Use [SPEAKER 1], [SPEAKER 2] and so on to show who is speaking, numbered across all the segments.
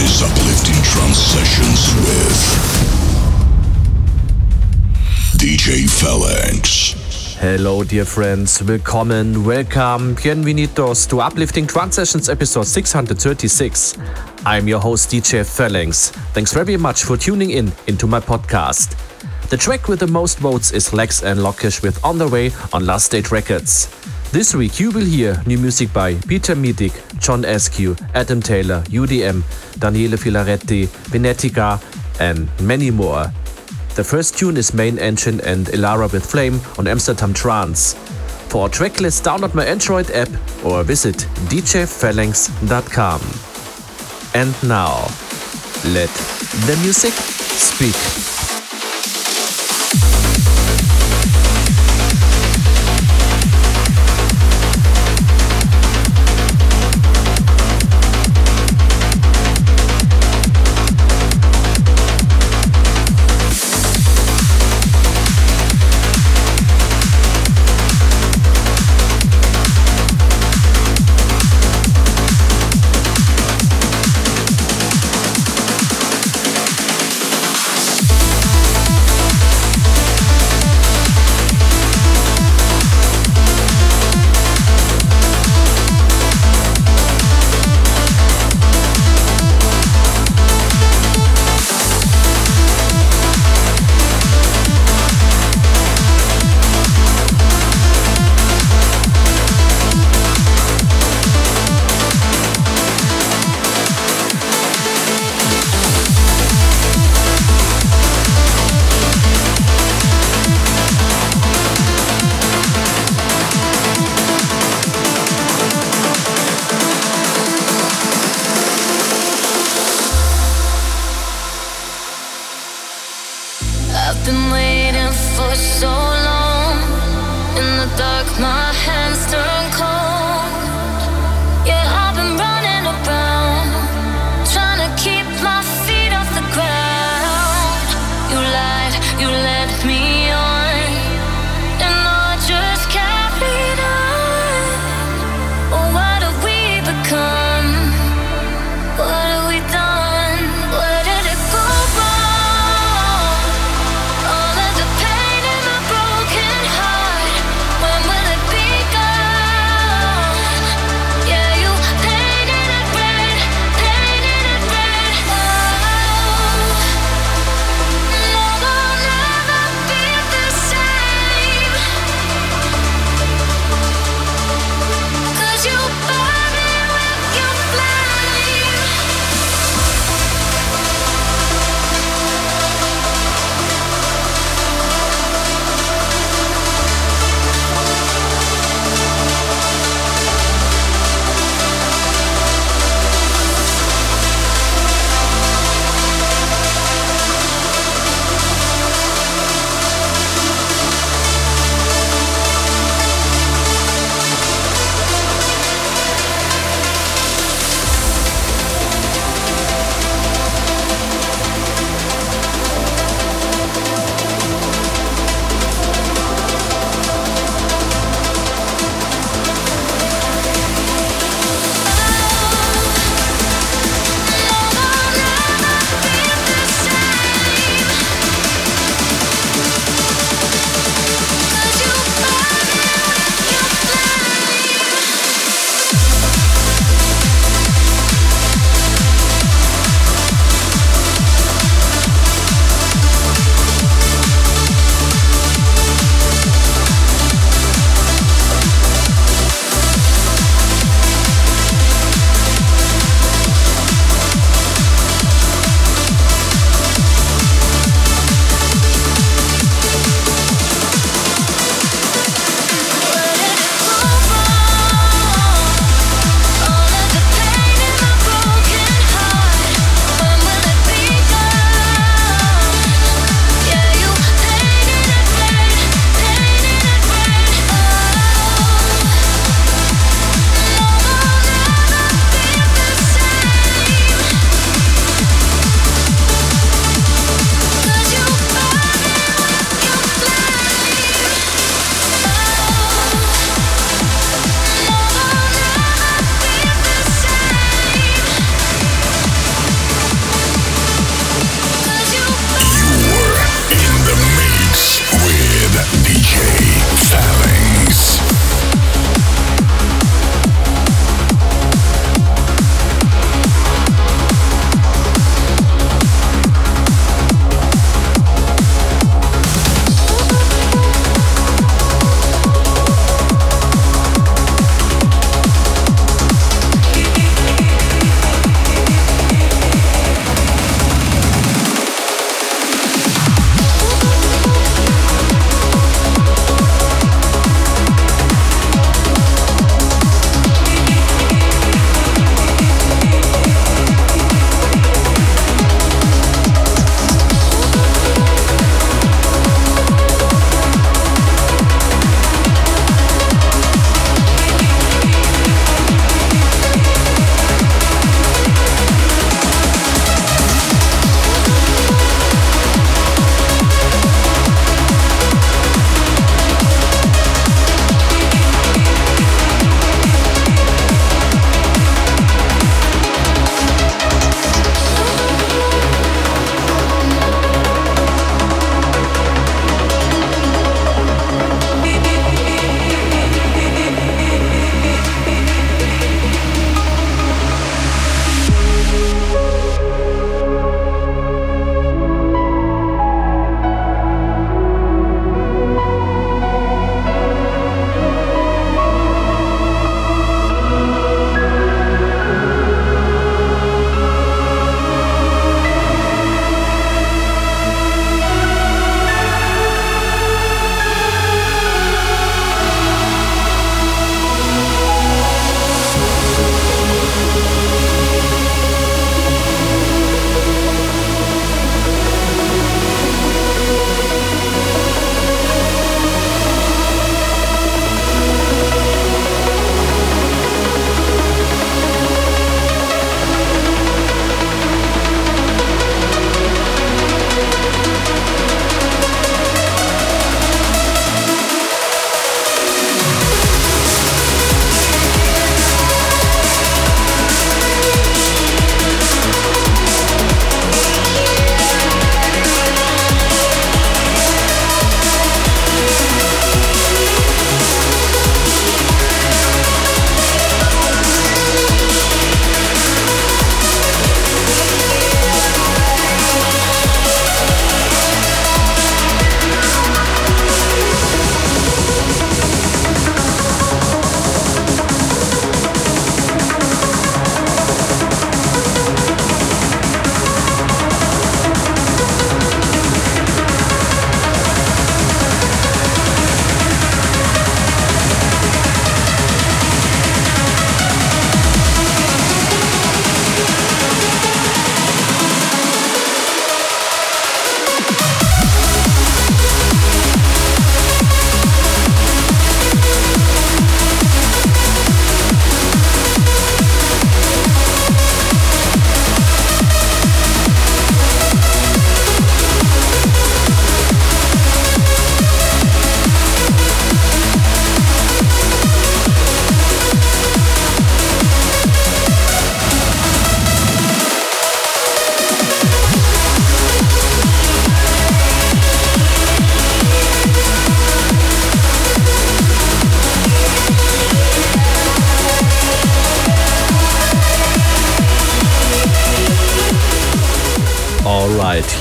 [SPEAKER 1] Is Uplifting Trance Sessions with DJ Phalanx.
[SPEAKER 2] Hello, dear friends. Willkommen, welcome, bienvenidos to Uplifting Trance Sessions episode 636. I'm your host, DJ Phalanx. Thanks very much for tuning in into my podcast. The track with the most votes is Lax and Lokesh with On the Way on Last State Records. This week you will hear new music by Peter Miethig, John Askew, Adam Taylor, UDM, Daniele Filaretti, Venetica, and many more. The first tune is Main Engine and Elara with Flame on Amsterdam Trance. For a tracklist, download my Android app or visit djphalanx.com. And now, let the music speak.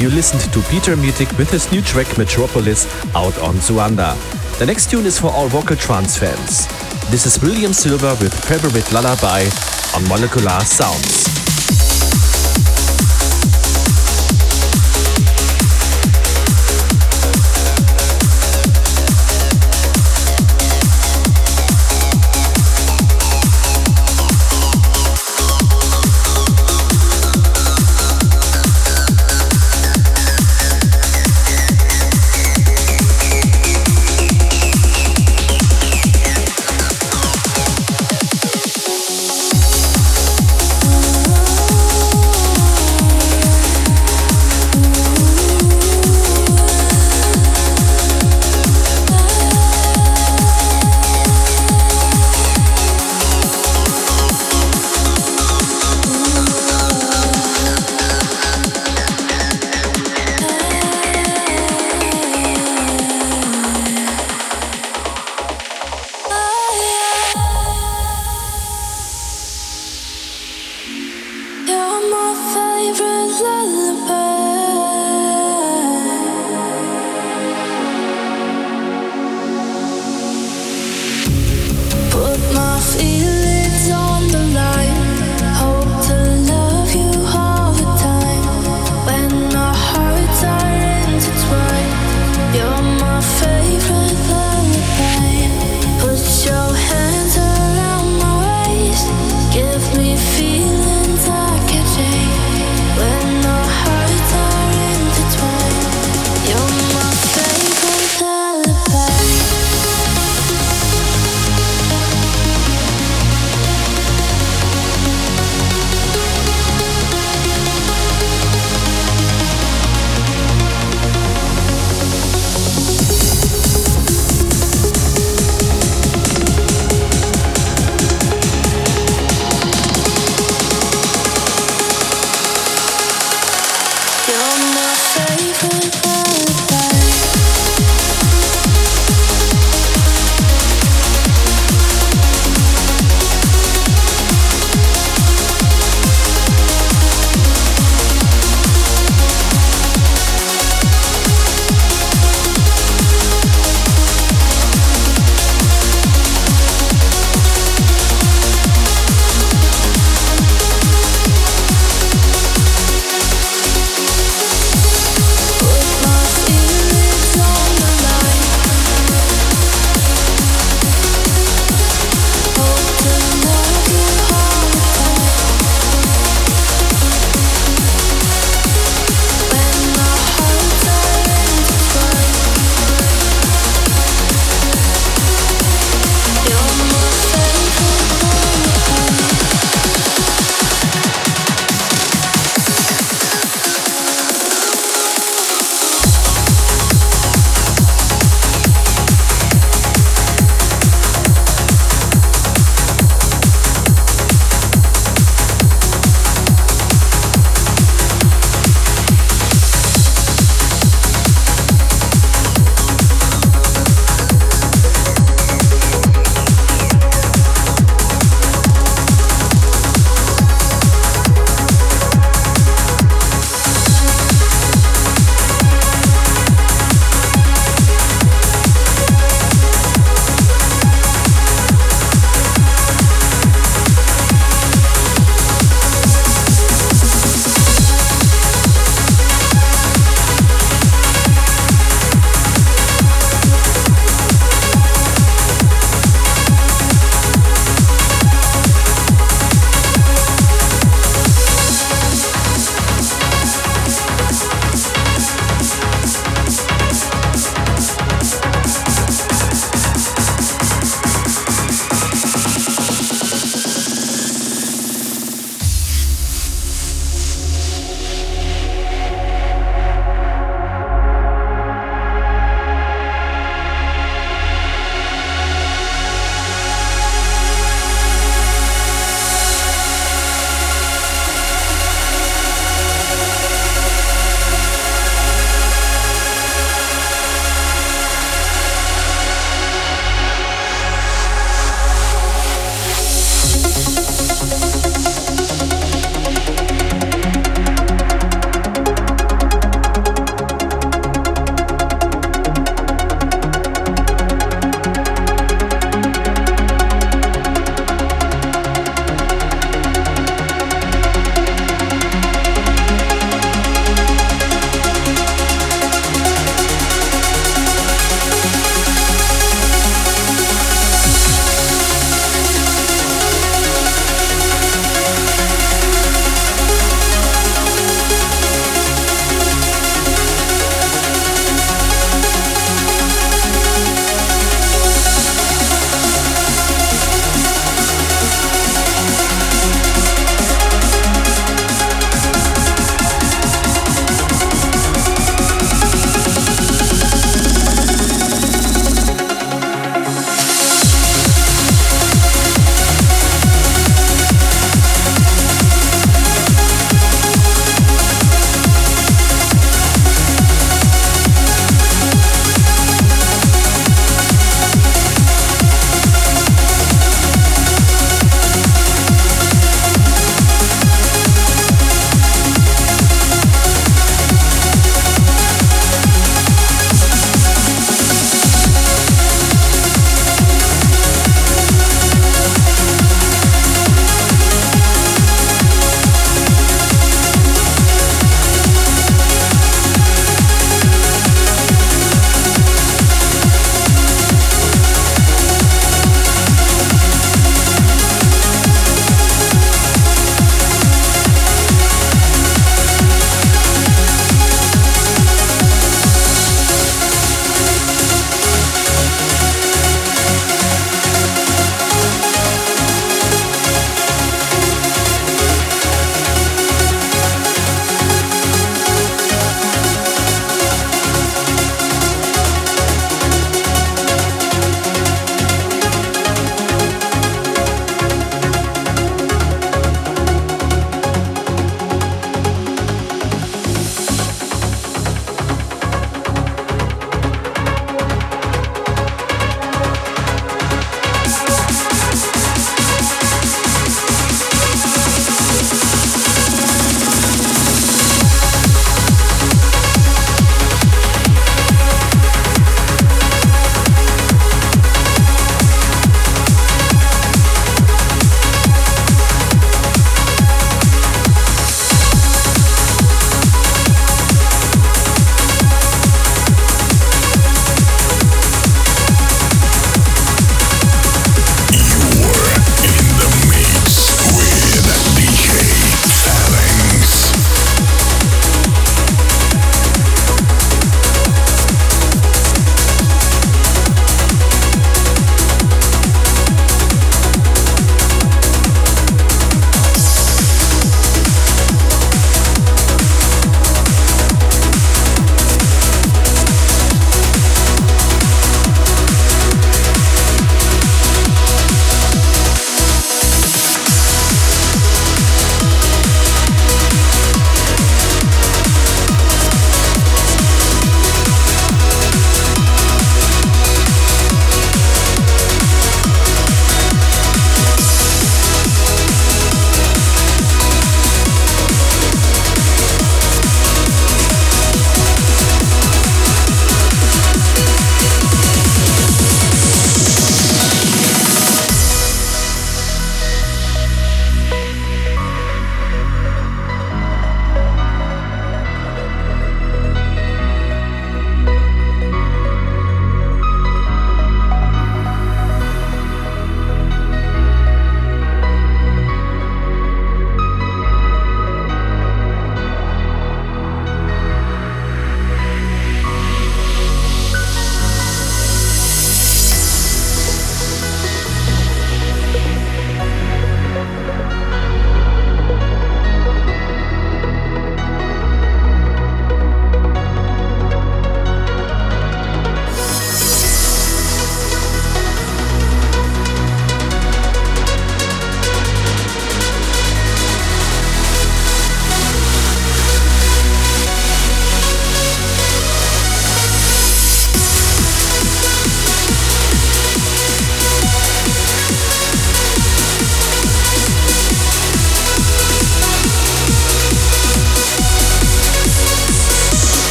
[SPEAKER 3] You
[SPEAKER 4] listened to Peter Miethig with his new track Metropolis out on Suanda. The next tune is for all vocal trance fans. This is William Silva with Favorite Lullaby on Molekular Sounds.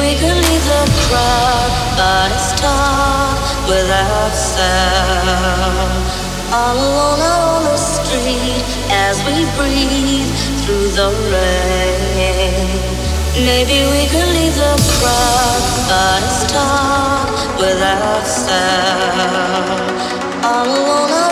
[SPEAKER 3] we could leave the crowd, but it's without sound. All alone out on the street as we breathe through the rain. Maybe we could leave the crowd, but it's without sound. All alone